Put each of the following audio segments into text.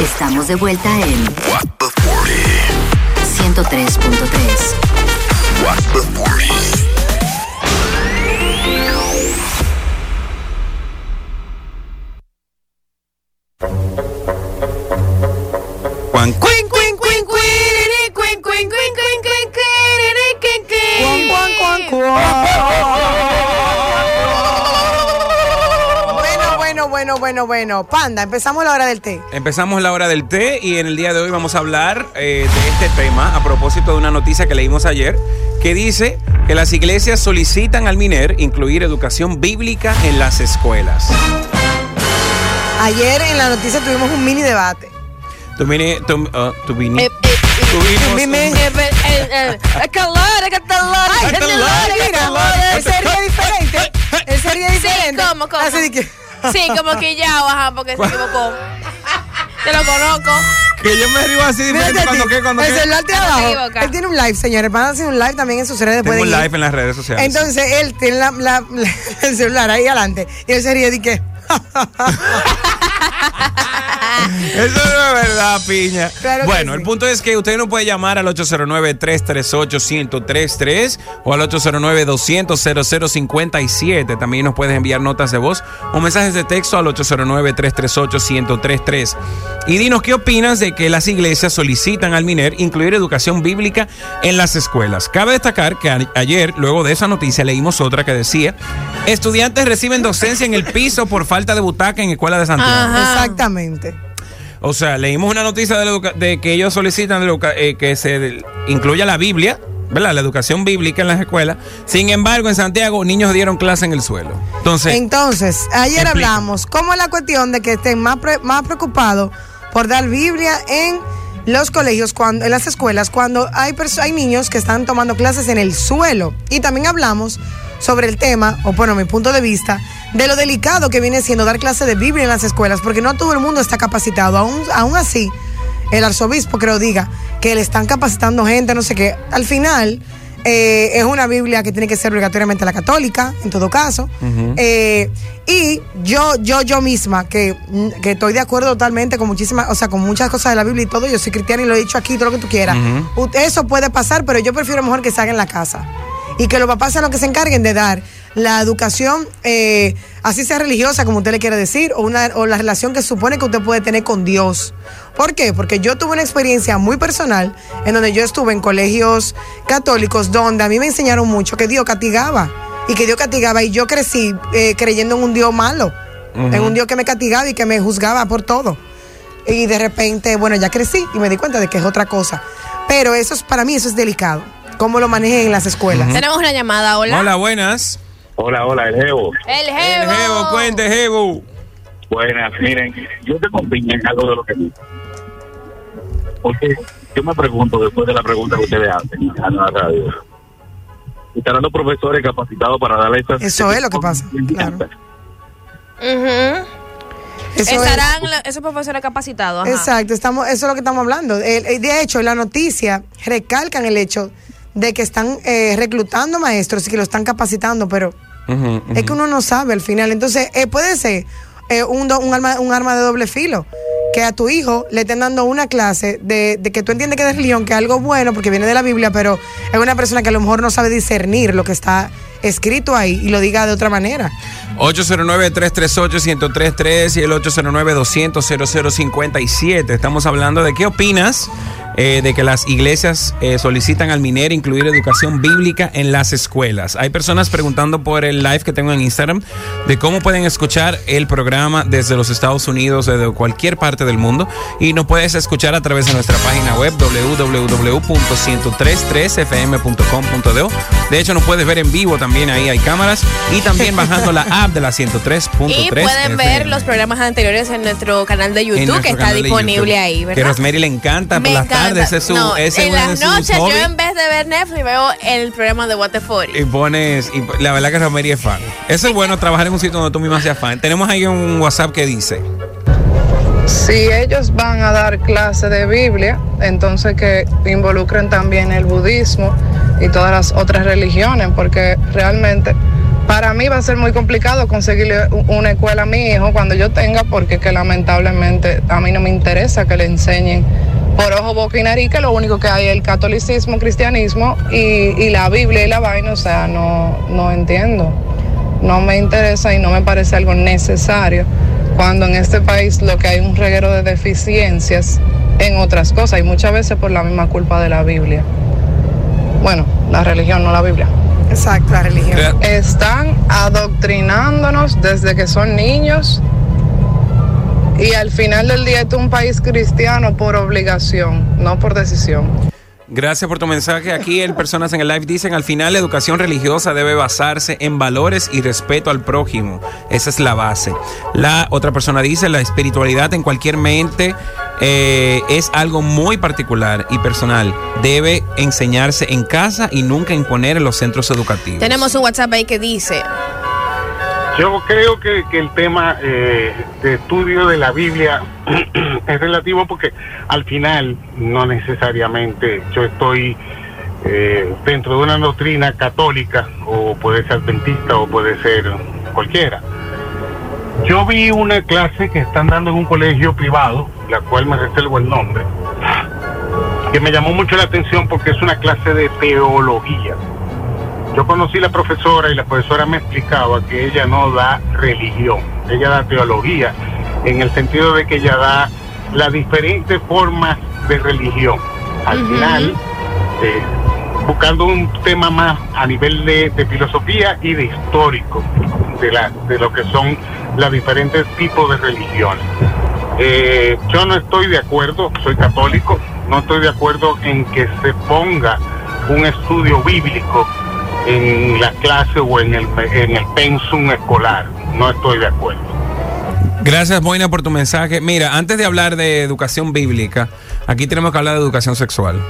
Estamos de vuelta en What the 40. 103.3. What the 40. Bueno, bueno. Panda, empezamos la hora del té. Empezamos la hora del té y en el día de hoy vamos a hablar eh, de este tema a propósito de una noticia que leímos ayer que dice que las iglesias solicitan al MINER incluir educación bíblica en las escuelas. Ayer en la noticia tuvimos un mini debate. Tú vine, tú, ah, tú vine- Eh, eh, eh, eh, eh, eh, Es calor, es calor, Ay, es calor, es mira, calor. Él sería diferente. Diferente. ¿cómo, cómo? Así de que. Sí, como que ya, ajá, porque se equivocó. Te lo conozco. que yo me río así diferente cuando que cuando el celular te abajo. Él tiene un live, señores. Van a hacer un live también en sus redes. tengo pueden un ir. live en las redes sociales. Entonces él tiene la- la- la- el celular ahí adelante. Y él sería de que. Eso no es verdad, piña. Claro bueno, sí. el punto es que usted nos puede llamar al 809-338-1033 o al 809-200-0057. También nos puedes enviar notas de voz o mensajes de texto al 809-338-1033. Y dinos qué opinas de que las iglesias solicitan al MINER incluir educación bíblica en las escuelas. Cabe destacar que a- ayer, luego de esa noticia, leímos otra que decía, estudiantes reciben docencia en el piso por falta de butaca en Escuela de Santiago. Ajá. Exactamente. O sea, leímos una noticia de, la educa- de que ellos solicitan de eh, que se de- incluya la Biblia, ¿verdad? La educación bíblica en las escuelas. Sin embargo, en Santiago, niños dieron clase en el suelo. Entonces, Entonces, ayer Explica. hablamos cómo es la cuestión de que estén más, pre- más preocupados por dar Biblia en los colegios, cuando, en las escuelas, cuando hay, hay niños que están tomando clases en el suelo. Y también hablamos sobre el tema, o bueno, mi punto de vista, de lo delicado que viene siendo dar clases de Biblia en las escuelas, porque no todo el mundo está capacitado. Aún, aún así, el arzobispo que lo diga, que le están capacitando gente, no sé qué, al final eh, es una Biblia que tiene que ser obligatoriamente la católica, en todo caso. Eh, y yo, yo, yo misma, que, que estoy de acuerdo totalmente con muchísimas, o sea, con muchas cosas de la Biblia y todo, yo soy cristiana y lo he dicho aquí, todo lo que tú quieras. Eso puede pasar, pero yo prefiero mejor que se haga en la casa. Y que los papás sean los que se encarguen de dar la educación, eh, así sea religiosa, como usted le quiere decir, o, una, o la relación que supone que usted puede tener con Dios. ¿Por qué? Porque yo tuve una experiencia muy personal en donde yo estuve en colegios católicos donde a mí me enseñaron mucho que Dios castigaba y que Dios castigaba y yo crecí eh, creyendo en un Dios malo, en un Dios que me castigaba y que me juzgaba por todo. Y de repente, bueno, ya crecí y me di cuenta de que es otra cosa. Pero eso es, para mí eso es delicado. ¿Cómo lo manejen en las escuelas? Tenemos una llamada, hola. hola, buenas. Hola, hola, el Evo. El El jevo. Jevo, cuente, Jevo. Buenas, miren, yo te opinión en algo de lo que dice. Porque yo me pregunto, después de la pregunta que ustedes hacen a la radio, ¿estarán los profesores capacitados para darle estas... Eso es lo que pasa, claro. Ujú. Eso es- Estarán lo- esos profesores capacitados. ajá. Exacto, estamos, eso es lo que estamos hablando. El- el- de hecho, en la noticia recalcan el hecho de que están eh, reclutando maestros y que lo están capacitando, pero es que uno no sabe al final. Entonces, eh, puede ser eh, un, do- un, arma, un arma de doble filo. Que a tu hijo le estén dando una clase de, de que tú entiendes que es de religión, que es algo bueno porque viene de la Biblia, pero es una persona que a lo mejor no sabe discernir lo que está escrito ahí y lo diga de otra manera. 809-338-1033 y el 809-200-0057. Estamos hablando de qué opinas eh, de que las iglesias eh, solicitan al MINER incluir educación bíblica en las escuelas. Hay personas preguntando por el live que tengo en Instagram de cómo pueden escuchar el programa desde los Estados Unidos, desde cualquier parte del mundo. Y nos puedes escuchar a través de nuestra página web www.1033fm.com.do. De hecho, nos puedes ver en vivo también, ahí hay cámaras. Y también bajando la app de la 103.3. Y pueden ver los programas anteriores en nuestro canal de YouTube, que está disponible ahí, Que ¿verdad? Rosemary le encanta por Me las encanta. Tardes. Ese es su, No, ese es en las noches yo en vez de ver Netflix veo el programa de What the 40. Y pones, y la verdad que Rosemary es fan. Eso es bueno, trabajar en un sitio donde tú misma seas fan. Tenemos ahí un WhatsApp que dice, Si ellos van a dar clase de Biblia, entonces que involucren también el budismo y todas las otras religiones, porque realmente Para mí va a ser muy complicado conseguirle una escuela a mi hijo cuando yo tenga, porque que lamentablemente a mí no me interesa que le enseñen por ojo, boca y nariz, que lo único que hay es el catolicismo, cristianismo y, y la Biblia y la vaina, o sea, no, no entiendo. No me interesa y no me parece algo necesario cuando en este país lo que hay un reguero de deficiencias en otras cosas y muchas veces por la misma culpa de la Biblia. Bueno, la religión, no la Biblia. Exacto, la religión. Están adoctrinándonos desde que son niños y al final del día esto es un país cristiano por obligación, no por decisión. Gracias por tu mensaje. Aquí el personas en el live dicen, al final la educación religiosa debe basarse en valores y respeto al prójimo. Esa es la base. La otra persona dice, la espiritualidad en cualquier mente eh, es algo muy particular y personal. Debe enseñarse en casa y nunca imponer en los centros educativos. Tenemos un WhatsApp ahí que dice, Yo creo que, que el tema eh, de estudio de la Biblia es relativo porque al final no necesariamente yo estoy eh, dentro de una doctrina católica o puede ser adventista o puede ser cualquiera. Yo vi una clase que están dando en un colegio privado, la cual me reservo el nombre, que me llamó mucho la atención porque es una clase de teología. Yo conocí la profesora y la profesora me explicaba que ella no da religión, ella da teología, en el sentido de que ella da las diferentes formas de religión. Al final, eh, buscando un tema más a nivel de, de filosofía y de histórico, de, la, de lo que son los diferentes tipos de religiones. Eh, yo no estoy de acuerdo, soy católico, no estoy de acuerdo en que se ponga un estudio bíblico en la clase o en el, en el pensum escolar. No estoy de acuerdo. Gracias, Boina, por tu mensaje. Mira, antes de hablar de educación bíblica, aquí tenemos que hablar de educación sexual.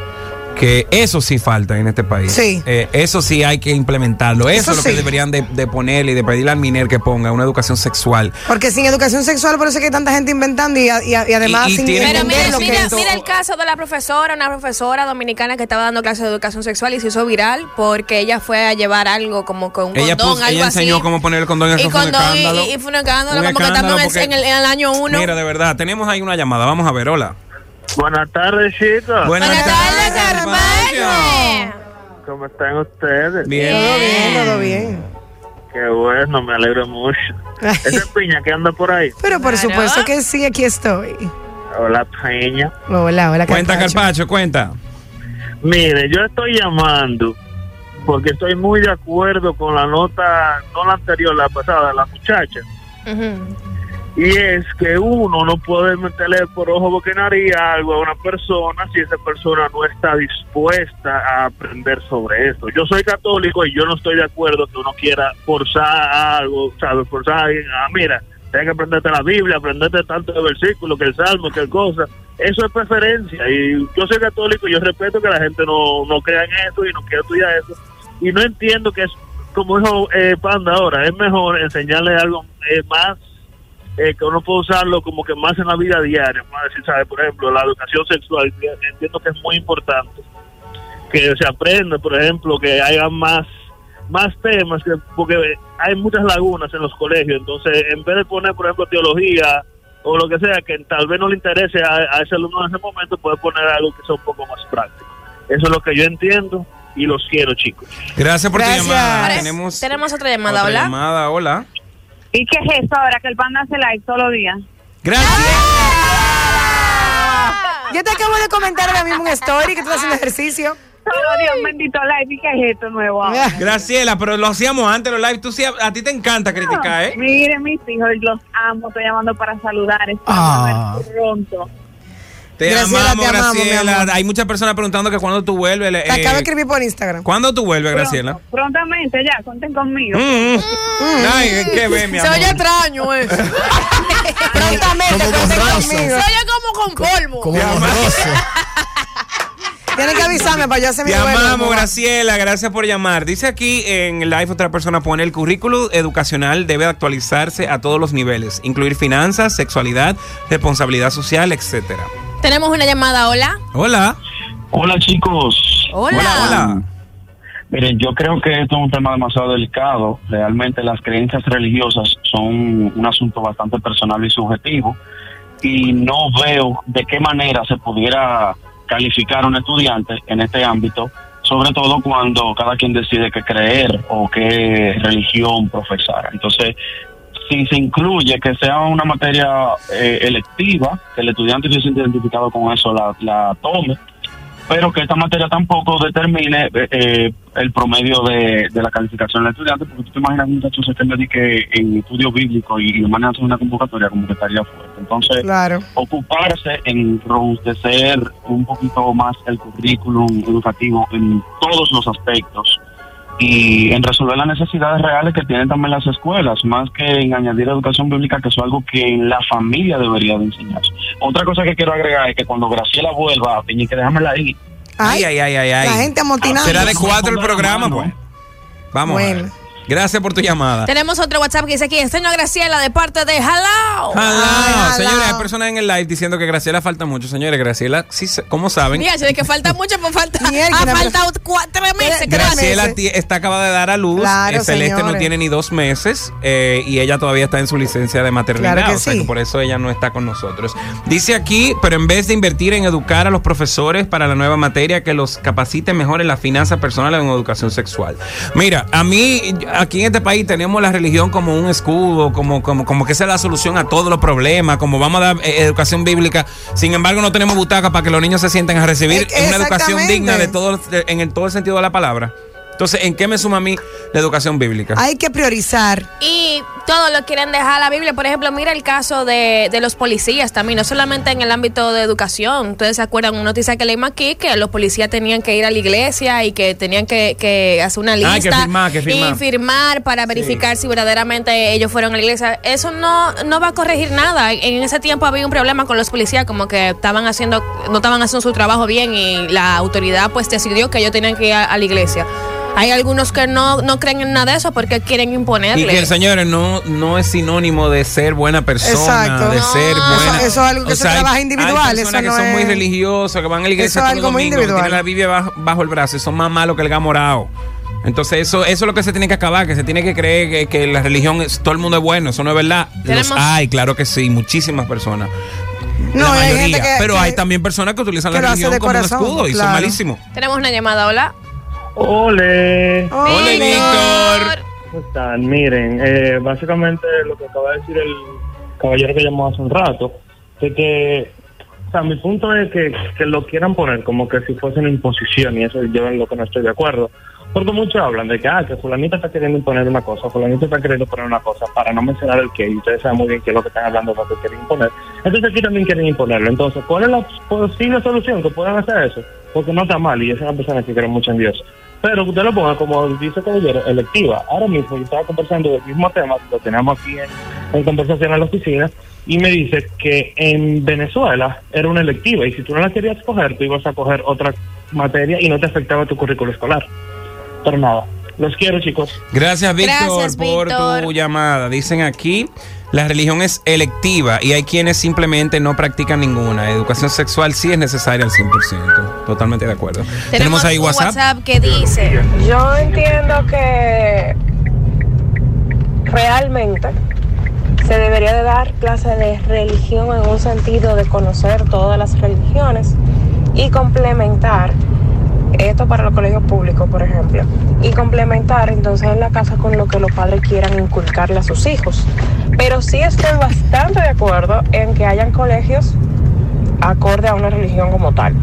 Que eso sí falta en este país. Sí. Eh, eso sí hay que implementarlo. Eso, Eso es lo que deberían de, de ponerle y de pedirle al MINER que ponga una educación sexual. Porque sin educación sexual, por eso es que hay tanta gente inventando y, y- y además Y- y sin Pero mira, lo que mira, mira el caso de la profesora, una profesora dominicana que estaba dando clases de educación sexual y se hizo viral porque ella fue a llevar algo como con un Ella, condón, puso- algo ella así. enseñó cómo poner el condón y eso y fue un condón y- escándalo. y, fue un escándalo, Un como que estamos en el, escándalo en el- en el año uno. Mira, de verdad, tenemos ahí una llamada. Vamos a ver, hola. Buenas tardes, chicos. Buenas, Buenas tardes. Carvalho. ¿Cómo están ustedes? Bien. Todo bien, todo bien. Qué bueno, me alegro mucho. Esa piña que anda por ahí. Pero por Claro. supuesto que sí, aquí estoy. Hola, piña. Hola, hola, Cuenta, Carpacho. Cuenta. Mire, yo estoy llamando porque estoy muy de acuerdo con la nota, no la anterior, la pasada, la muchacha. Ujú. Y es que uno no puede meterle por ojo, nariz algo a una persona si esa persona no está dispuesta a aprender sobre esto. Yo soy católico y yo no estoy de acuerdo que uno quiera forzar algo, ¿sabes? Forzar a alguien, ah, mira, tienes que aprenderte la Biblia, aprenderte tanto de versículos, que el Salmo, que el cosa. Eso es preferencia. Y yo soy católico y yo respeto que la gente no, no crea en eso y no quiera estudiar eso. Y no entiendo que es, como dijo eh, Panda ahora, es mejor enseñarle algo eh, más eh, que uno puede usarlo como que más en la vida diaria, más decir, ¿sabe? Por ejemplo, la educación sexual, entiendo que es muy importante, que se aprenda, por ejemplo, que haya más más temas, que, porque hay muchas lagunas en los colegios, entonces en vez de poner, por ejemplo, teología o lo que sea, que tal vez no le interese a, a ese alumno en ese momento, puede poner algo que sea un poco más práctico. Eso es lo que yo entiendo y los quiero, chicos. Gracias por Gracias. tu llamada. Tenemos, tenemos otra llamada, otra hola. llamada, hola. ¿Y qué es eso ahora que el panda hace live todos los días? Gracias. Yo te acabo de comentar ahora mismo un story que tú estás haciendo ejercicio. Días un bendito live. ¿Y qué es esto nuevo ahora? Graciela, pero lo hacíamos antes los live. Tú sí, a ti te encanta criticar, ¿eh? Miren, mis hijos, los amo. Estoy llamando para saludar. Espero Ah. pronto. Te Graciela, amamos, te amamos, Graciela. Hay muchas personas preguntando que cuando tú vuelves. Te eh, acabo de escribir por Instagram. ¿Cuándo tú vuelves, Graciela? Prontamente ya, cuenten conmigo. Mm, mm. Ay, qué ve, mi Se amor. oye extraño eso. Prontamente, borroso. conmigo. Se oye como con polvo. Como. Tienen que avisarme para yo hacer mi Te duelo. amamos, mamá. Graciela. Gracias por llamar. Dice aquí en el live otra persona pone el currículo educacional debe actualizarse a todos los niveles, incluir finanzas, sexualidad, responsabilidad social, etcétera. Tenemos una llamada, hola. Hola. Hola, chicos. Hola. Hola, hola. Miren, yo creo que esto es un tema demasiado delicado. Realmente las creencias religiosas son un asunto bastante personal y subjetivo y no veo de qué manera se pudiera calificar a un estudiante en este ámbito, sobre todo cuando cada quien decide qué creer o qué religión profesar. Entonces, si se incluye que sea una materia eh, electiva, que el estudiante que se siente identificado con eso la, la tome, pero que esta materia tampoco determine eh, eh, el promedio de, de la calificación del estudiante, porque tú te imaginas un muchacho te dedique en estudio bíblico y, y una convocatoria como que estaría fuerte. Entonces, Claro. ocuparse en robustecer un poquito más el currículum educativo en todos los aspectos y en resolver las necesidades reales que tienen también las escuelas, más que en añadir educación bíblica, que es algo que la familia debería de enseñarse. Otra cosa que quiero agregar es que cuando Graciela vuelva, Peñique, déjamela ahí. Ay, ay, ay, ay. ay. La gente amotinando. Será de cuatro el programa, pues. Vamos. a ver. Gracias por tu llamada. Tenemos otro WhatsApp que dice aquí, señor Graciela, de parte de Hello. Hello. hello. Señores, hay personas en el live diciendo que Graciela falta mucho. Señores, Graciela, sí, ¿cómo saben? Mira, de que falta mucho, pues falta. Mierda, Ha pero- faltado cuatro meses. creo. Graciela está acabada de dar a luz. Claro, Eh, Celeste no tiene ni dos meses eh, y ella todavía está en su licencia de maternidad. Claro que o sea sí. que por eso ella no está con nosotros. Dice aquí, pero en vez de invertir en educar a los profesores para la nueva materia, que los capacite mejor en la finanza personal o en educación sexual. Mira, a mí, aquí en este país tenemos la religión como un escudo, como, como, como que esa es la solución a todos los problemas, como vamos a dar eh, educación bíblica. Sin embargo, no tenemos butaca para que los niños se sienten a recibir Es- una educación digna de todo, de- en el, todo el sentido de la palabra. Entonces, ¿en qué me suma a mí la educación bíblica? Hay que priorizar. Y todos lo quieren dejar a la Biblia. Por ejemplo, mira el caso de, de los policías también, no solamente en el ámbito de educación. Ustedes se acuerdan una noticia que leímos aquí, que los policías tenían que ir a la iglesia y que tenían que, que hacer una lista Ah, que firmar, que firmar. y firmar para verificar si verdaderamente ellos fueron a la iglesia. Eso no, no va a corregir nada. En ese tiempo había un problema con los policías, como que estaban haciendo, no estaban haciendo su trabajo bien y la autoridad pues decidió que ellos tenían que ir a, a la iglesia. Hay algunos que no, no creen en nada de eso porque quieren imponerle. Y que, señores, no, no es sinónimo de ser buena persona, Exacto. de No. ser Eso- buena. eso es algo que se hay- trabaja individual, Hay personas eso que no son muy religiosas, que van a la iglesia Eso es algo muy que tienen la Biblia bajo, bajo el brazo y son más malos que el gamorao. Entonces, eso, eso es lo que se tiene que acabar, que se tiene que creer que, que la religión es, todo el mundo es bueno, eso no es verdad. Los hay, claro que sí, muchísimas personas. No, la hay mayoría, gente que- pero que- hay también personas que utilizan que la religión como corazón, un escudo y son malísimos. Tenemos una llamada, hola. Ole. Hola, Víctor. ¿Cómo están? Miren, eh, básicamente lo que acaba de decir el caballero que llamó hace un rato, de que, o sea, mi punto es que, que lo quieran poner como que si fuese una imposición y eso yo en lo que no estoy de acuerdo. Porque muchos hablan de que, ah, que fulanita está queriendo imponer una cosa, fulanita está queriendo poner una cosa, para no mencionar el qué, y ustedes saben muy bien qué es lo que están hablando, que quieren imponer. Entonces aquí también quieren imponerlo. Entonces, ¿cuál es la posible solución que puedan hacer eso? Porque no está mal, y es una persona que cree mucho en Dios. Pero usted lo ponga, como dice el caballero, electiva. Ahora mismo yo estaba conversando del mismo tema, lo tenemos aquí en, en conversación en la oficina, y me dice que en Venezuela era una electiva, y si tú no la querías coger, tú ibas a coger otra materia y no te afectaba tu currículo escolar. Pero nada, los quiero chicos. Gracias, Víctor, Gracias, por Víctor. tu llamada. Dicen aquí, la religión es electiva y hay quienes simplemente no practican ninguna. Educación sexual sí es necesaria al 100%. Totalmente de acuerdo. Tenemos, ahí un WhatsApp. que dice. Yo entiendo que realmente se debería de dar clase de religión en un sentido de conocer todas las religiones y complementar esto para los colegios públicos, por ejemplo, y complementar entonces en la casa con lo que los padres quieran inculcarle a sus hijos. Pero sí estoy bastante de acuerdo en que hayan colegios acorde a una religión como tal.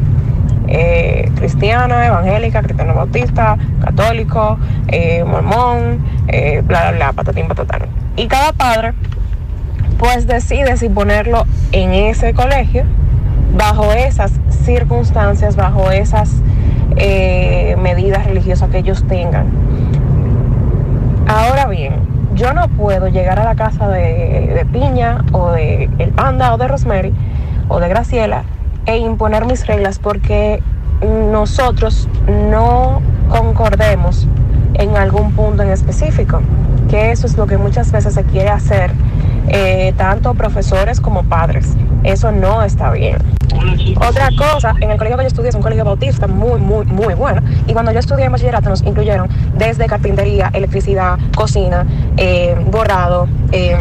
Eh, cristiana, evangélica, cristiano bautista, católico, eh, mormón, eh, bla, bla, bla, patatín, patatán. Y cada padre pues decide si ponerlo en ese colegio, bajo esas circunstancias, bajo esas medidas religiosas que ellos tengan. Ahora bien, yo no puedo llegar a la casa de, Piña o de El Panda o de Rosemary o de Graciela e imponer mis reglas porque nosotros no concordemos en algún punto en específico, que eso es lo que muchas veces se quiere hacer, eh, tanto profesores como padres. Eso no está bien. Otra cosa, en el colegio que yo estudié es un colegio bautista muy, muy, muy bueno. Y cuando yo estudié en bachillerato nos incluyeron desde carpintería, electricidad, cocina, eh, borrado, eh,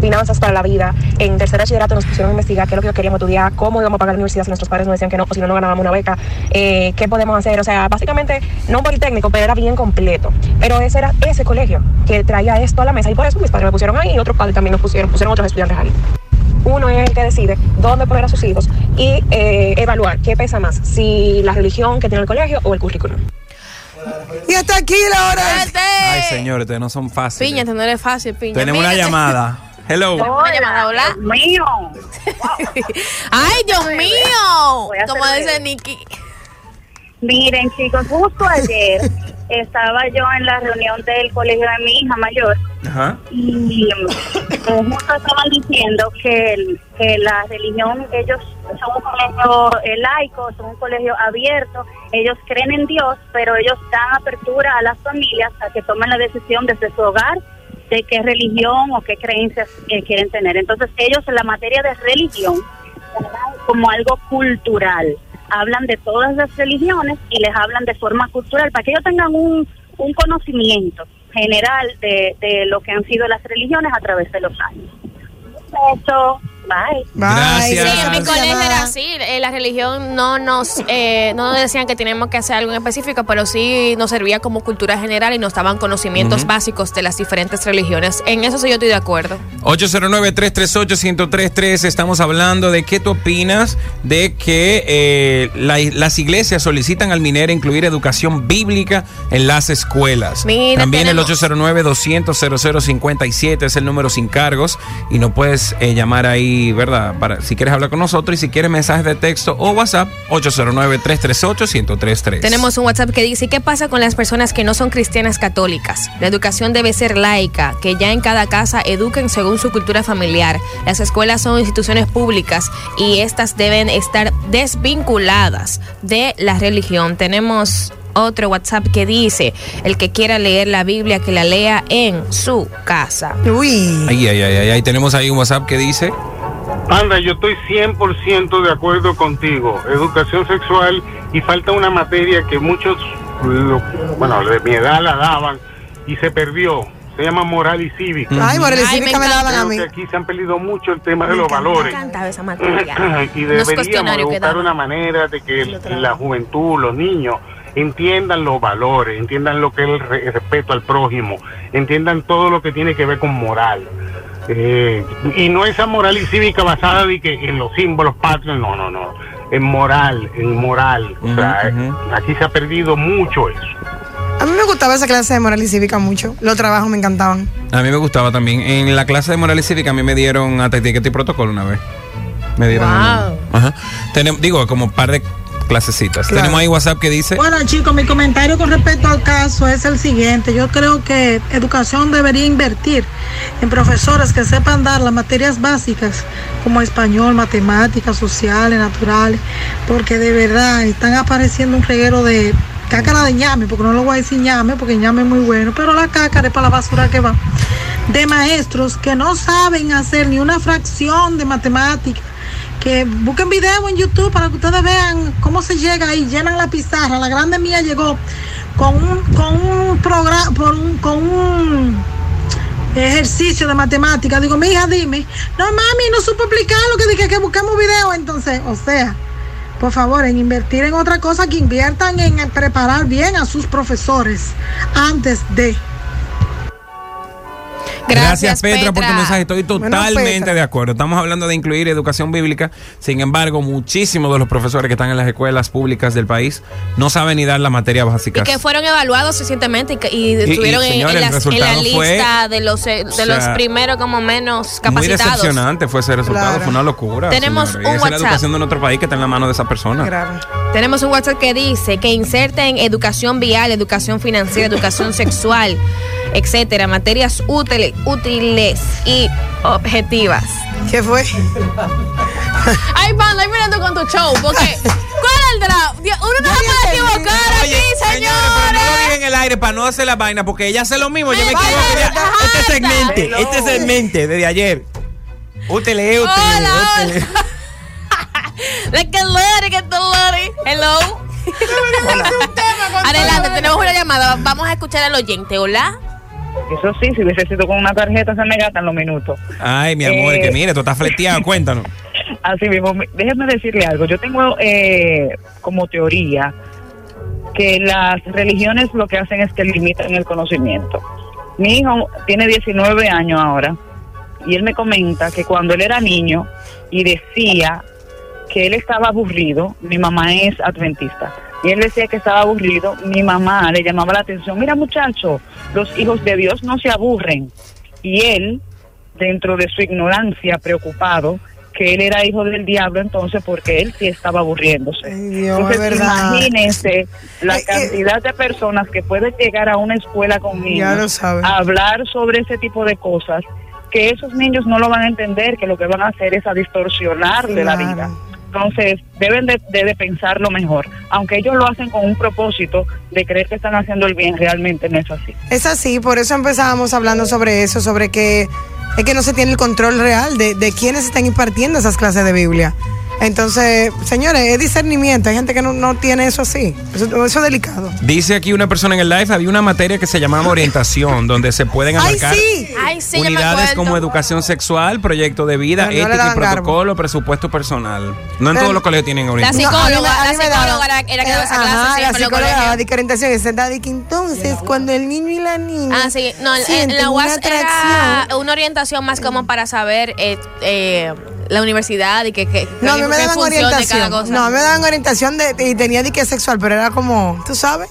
finanzas para la vida. En tercer bachillerato nos pusieron a investigar qué es lo que queríamos estudiar, cómo íbamos a pagar la universidad si nuestros padres nos decían que no, o si no, no ganábamos una beca, eh, qué podemos hacer. O sea, básicamente, no un politécnico, pero era bien completo. Pero ese era ese colegio que traía esto a la mesa y por eso mis padres me pusieron ahí y otros padres también nos pusieron, pusieron otros estudiantes ahí. Uno es el que decide dónde poner a sus hijos y eh, evaluar qué pesa más, si la religión que tiene el colegio o el currículum. Y hasta aquí la hora. Ay, señores, ustedes no son fáciles. Piña, esto no es fácil, piña. Tenemos una llamada. Hello. Una llamada, hola. Dios mío. Ay, Dios mío. Como dice. Nicky. Miren, chicos, justo ayer estaba yo en la reunión del colegio de mi hija mayor Ajá. y eh, justo estaban diciendo que, el- que la religión, ellos son un colegio eh, laico, son un colegio abierto, ellos creen en Dios, pero ellos dan apertura a las familias a que tomen la decisión desde su hogar de qué religión o qué creencias eh, quieren tener. Entonces ellos en la materia de religión como algo cultural. Hablan de todas las religiones y les hablan de forma cultural para que ellos tengan un, un conocimiento general de, de lo que han sido las religiones a través de los años. Eso, bye. Gracias. Sí, en mi colegio era así. eh, la religión no nos, eh, no nos decían que teníamos que hacer algo en específico, pero sí nos servía como cultura general y nos daban conocimientos Ujú. básicos de las diferentes religiones. En eso sí yo estoy de acuerdo. 809-338-1033. Estamos hablando de qué tú opinas de que eh, la- las iglesias solicitan al minero incluir educación bíblica en las escuelas. Mira, También tenemos- el 809-200-0057 es el número sin cargos y no puedes eh, llamar ahí, ¿verdad? Para, si quieres hablar con nosotros y si quieres mensajes de texto o WhatsApp, 809-338-1033. Tenemos un WhatsApp que dice, ¿qué pasa con las personas que no son cristianas católicas? La educación debe ser laica, que ya en cada casa eduquen según su cultura familiar. Las escuelas son instituciones públicas y estas deben estar desvinculadas de la religión. Tenemos otro WhatsApp que dice, el que quiera leer la Biblia, que la lea en su casa. Uy. Ay, ay, ay, ay, ay, tenemos ahí un WhatsApp que dice... Anda, yo estoy 100% de acuerdo contigo. Educación sexual y falta una materia que muchos, lo- bueno, de mi edad la daban y se perdió. Se llama moral y cívica. Ay, moral y Ay, cívica me me la daban a mí. aquí se han perdido mucho el tema de los valores. Me encantaba esa materia. y deberíamos de buscar una manera de que la juventud, los niños, entiendan los valores, entiendan lo que es el respeto al prójimo, entiendan todo lo que tiene que ver con moral. Eh, y no esa moral y cívica basada de que en los símbolos patrios, no, no, no, en moral, en moral. O sea, aquí se ha perdido mucho eso. A mí me gustaba esa clase de moral y cívica mucho. Los trabajos me encantaban. A mí me gustaba también. En la clase de moral y cívica a mí me dieron hasta etiqueta y protocolo una vez. Me dieron. Wow. Ajá. Tenem- digo, como un par de clasecitas. Claro. Tenemos ahí WhatsApp que dice. Bueno, chicos, mi comentario con respecto al caso es el siguiente. Yo creo que educación debería invertir en profesores que sepan dar las materias básicas como español, matemáticas, sociales, naturales, porque de verdad están apareciendo un reguero de cácara de ñame, porque no lo voy a decir ñame, porque ñame es muy bueno, pero la cácara es para la basura que va. De maestros que no saben hacer ni una fracción de matemáticas que busquen video en YouTube para que ustedes vean cómo se llega ahí, llenan la pizarra. La grande mía llegó con un, con un programa, con un ejercicio de matemática. Digo, mi hija, dime, no mami, no supo explicar lo que dije que buscamos video. Entonces, o sea, por favor, en invertir en otra cosa, que inviertan en preparar bien a sus profesores antes de. Gracias, Petra, por tu Petra. mensaje. Estoy Bueno, totalmente Petra. de acuerdo. Estamos hablando de incluir educación bíblica. Sin embargo, muchísimos de los profesores que están en las escuelas públicas del país no saben ni dar las materias Y básicas. que fueron evaluados recientemente y, y Y- y, estuvieron en- señores, en, el las- en la resultado fue- lista de los eh, de o sea, los primeros como menos Muy capacitados. decepcionante fue ese resultado. Claro. Fue una locura. Tenemos un Y esa es la WhatsApp. educación de nuestro país que está en la mano de esa persona. Tenemos un WhatsApp que dice que inserten educación vial, educación financiera, educación sexual, etcétera, materias útiles, útiles y objetivas. ¿Qué fue? Ay, banda, ay, mirando con tu show, porque ¿cuál es el drama? Dios, Uno no se puede equivocar aquí, señores. Pero no lo en el aire para no hacer la vaina, porque ella hace lo mismo. Yo me equivoco. Este segmente, este segmente desde ayer. Útele, útele, Hola, útele. Like a lady, get the lady. Hello. Adelante, tenemos una llamada. Vamos a escuchar al oyente. Hola. Eso sí, si hubiese sido con una tarjeta se me gastan los minutos. Ay, mi amor, Eh. que mire, tú estás fleteado, cuéntanos. Así mismo, me- déjeme decirle algo. Yo tengo eh, como teoría que las religiones lo que hacen es que limitan el conocimiento. Mi hijo tiene 19 años ahora y él me comenta que cuando él era niño y decía que él estaba aburrido, mi mamá es adventista, y él decía que estaba aburrido, mi mamá le llamaba la atención, mira muchacho, los hijos de Dios no se aburren. Y él, dentro de su ignorancia, preocupado, que él era hijo del diablo entonces porque él sí estaba aburriéndose. Dios, entonces imagínense la Eh, eh. cantidad de personas que pueden llegar a una escuela con Ya lo niños saben. a hablar sobre ese tipo de cosas que esos niños no lo van a entender, que lo que van a hacer es a distorsionarle la Claro. vida. Entonces, deben de, pensarlo mejor. Aunque ellos lo hacen con un propósito de creer que están haciendo el bien, realmente no es así. Es así, por eso empezábamos hablando sobre eso, sobre que es que no se tiene el control real de, de quiénes están impartiendo esas clases de Biblia. Entonces, señores, es discernimiento. Hay gente que no, no tiene eso así. Eso, eso es delicado. Dice aquí una persona en el live, había una materia que se llamaba orientación, donde se pueden ¡Ay, abarcar sí! Ay, sí, yo me unidades como educación sexual, proyecto de vida, no ética y garbo. protocolo, presupuesto personal. No en Pero- todos los colegios tienen La orientación. No, a mí me- psicóloga, la psicóloga era, era que daba esa Ajá, clase la psicóloga de orientación que entonces cuando el niño y la niña Ah, sí. No, en- la una UAS era atracción. una orientación más como para saber eh, eh, la universidad y que, que No, a mí me daban orientación. No, a mí me daban orientación de, y tenía dique sexual, pero era como, ¿tú sabes?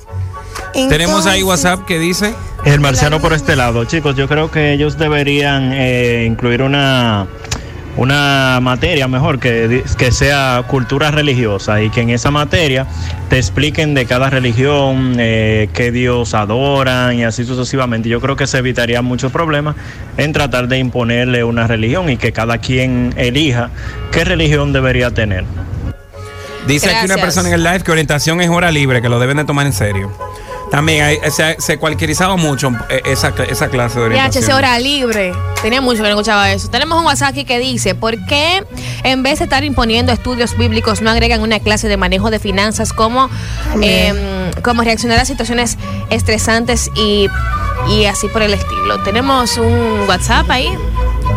Tenemos ahí Entonces- WhatsApp que dice, El marciano por este lado, chicos, yo creo que ellos deberían eh, incluir una una materia mejor que, que sea cultura religiosa y que en esa materia te expliquen de cada religión eh, qué Dios adoran y así sucesivamente. Yo creo que se evitaría muchos problemas en tratar de imponerle una religión y que cada quien elija qué religión debería tener. dice aquí una Gracias. persona en el live que orientación es hora libre, que lo deben de tomar en serio. También hay- se, se cualquierizaba mucho eh, esa, esa clase de orientación. hora libre. Tenía mucho que no escuchaba eso. Tenemos un WhatsApp aquí que dice, ¿por qué en vez de estar imponiendo estudios bíblicos no agregan una clase de manejo de finanzas como, eh, como reaccionar a situaciones estresantes y, y así por el estilo? Tenemos un WhatsApp ahí.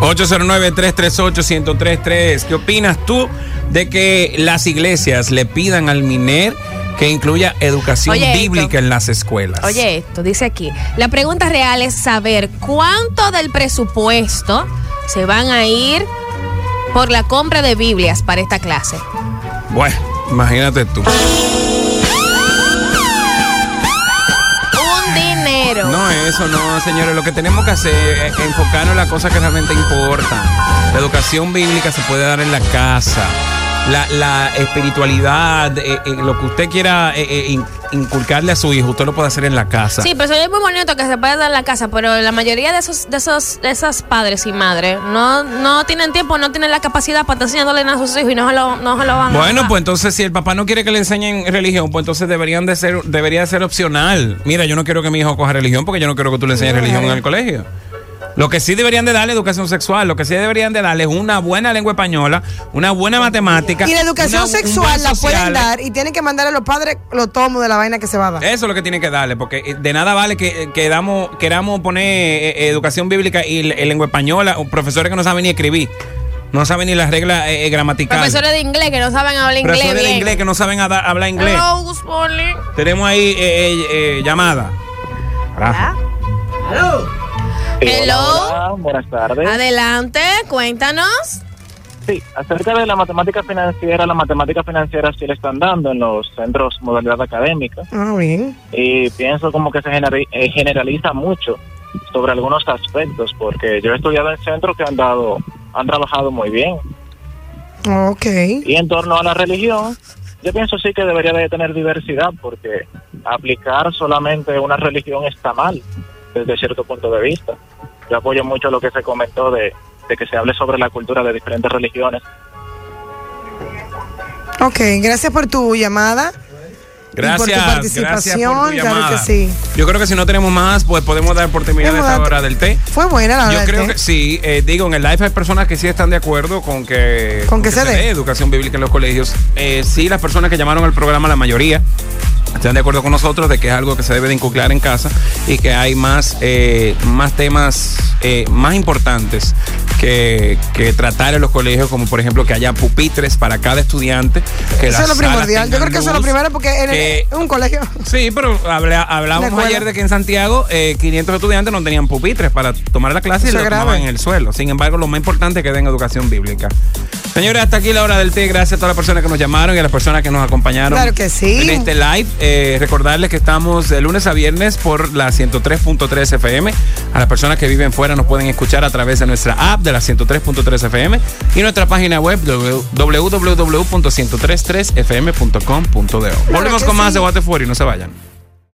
809-338-1033. ¿Qué opinas tú de que las iglesias le pidan al MINER que incluya educación Oye, esto. bíblica en las escuelas? Oye, esto dice aquí. La pregunta real es saber cuánto del presupuesto se van a ir por la compra de Biblias para esta clase. Bueno, imagínate tú. Un dinero. No, eso no, señores. Lo que tenemos que hacer es enfocarnos en las cosas que realmente importan. La educación bíblica se puede dar en la casa. La, la espiritualidad, eh, eh, lo que usted quiera eh, eh, in- inculcarle a su hijo, usted lo puede hacer en la casa. Sí, pero eso es muy bonito que se pueda dar en la casa, pero la mayoría de esos, de esos, de esos padres y madres no, no tienen tiempo, no tienen la capacidad para estar enseñándole a sus hijos y no se lo, no se lo van a Bueno, pues entonces si el papá no quiere que le enseñen religión, pues entonces deberían de ser, debería de ser opcional. Mira, yo no quiero que mi hijo coja religión porque yo no quiero que tú le enseñes religión en el colegio. Lo que sí deberían de darle educación sexual, lo que sí deberían de darle es una buena lengua española, una buena matemática. Y la educación una- sexual la pueden dar y tienen que mandar a los padres los tomos de la vaina que se va a dar. Eso es lo que tienen que darle, porque eh, de nada vale que, que damos- queramos poner eh, eh, educación bíblica y lengua española, o profesores que no saben ni escribir, no saben ni las reglas eh, eh, gramaticales. Profesores de inglés que no saben hablar inglés Profesores de inglés que no saben hablar inglés. Hello. Tenemos ahí eh, eh, eh, llamada. Hello. Hola, buenas tardes. Adelante, cuéntanos. Sí, acerca de la matemática financiera, la matemática financiera sí le están dando en los centros modalidad académica Ah, bien. y pienso como que se eh, generaliza mucho sobre algunos aspectos porque yo he estudiado en centros que han dado, han trabajado muy bien Ok. y en torno a la religión, yo pienso sí que debería de tener diversidad porque aplicar solamente una religión está mal desde cierto punto de vista. Yo apoyo mucho lo que se comentó de, de que se hable sobre la cultura de diferentes religiones. Ok, gracias por tu llamada. Gracias, por tu gracias participación, por tu claro llamada. que sí. Yo creo que si no tenemos más, pues podemos dar por terminada esta hora del té. Fue buena la Yo verdad. creo que sí, eh, digo, en el live hay personas que sí están de acuerdo con que, Con que se dé. educación bíblica en los colegios. Eh, sí, las personas que llamaron al programa, la mayoría, están de acuerdo con nosotros de que es algo que se debe de inculcar en casa y que hay más, eh, más temas eh, más importantes que, que tratar en los colegios, como por ejemplo que haya pupitres para cada estudiante. Que Eso es lo primordial. Yo creo que eso es lo primero porque en, el- un colegio. Sí, pero habla- hablábamos ayer de que en Santiago eh, 500 estudiantes no tenían pupitres para tomar la clase Eso y lo tomaban en el suelo. Sin embargo, lo más importante es que den educación bíblica. Señores, hasta aquí la hora del té. Gracias a todas las personas que nos llamaron y a las personas que nos acompañaron Claro que sí. en este live. Eh, recordarles que estamos de lunes a viernes por la 103.3 FM. A las personas que viven fuera nos pueden escuchar a través de nuestra app de la 103.3 FM y nuestra página web www.1033fm.com.do. Volvemos con más de the 40, no se vayan.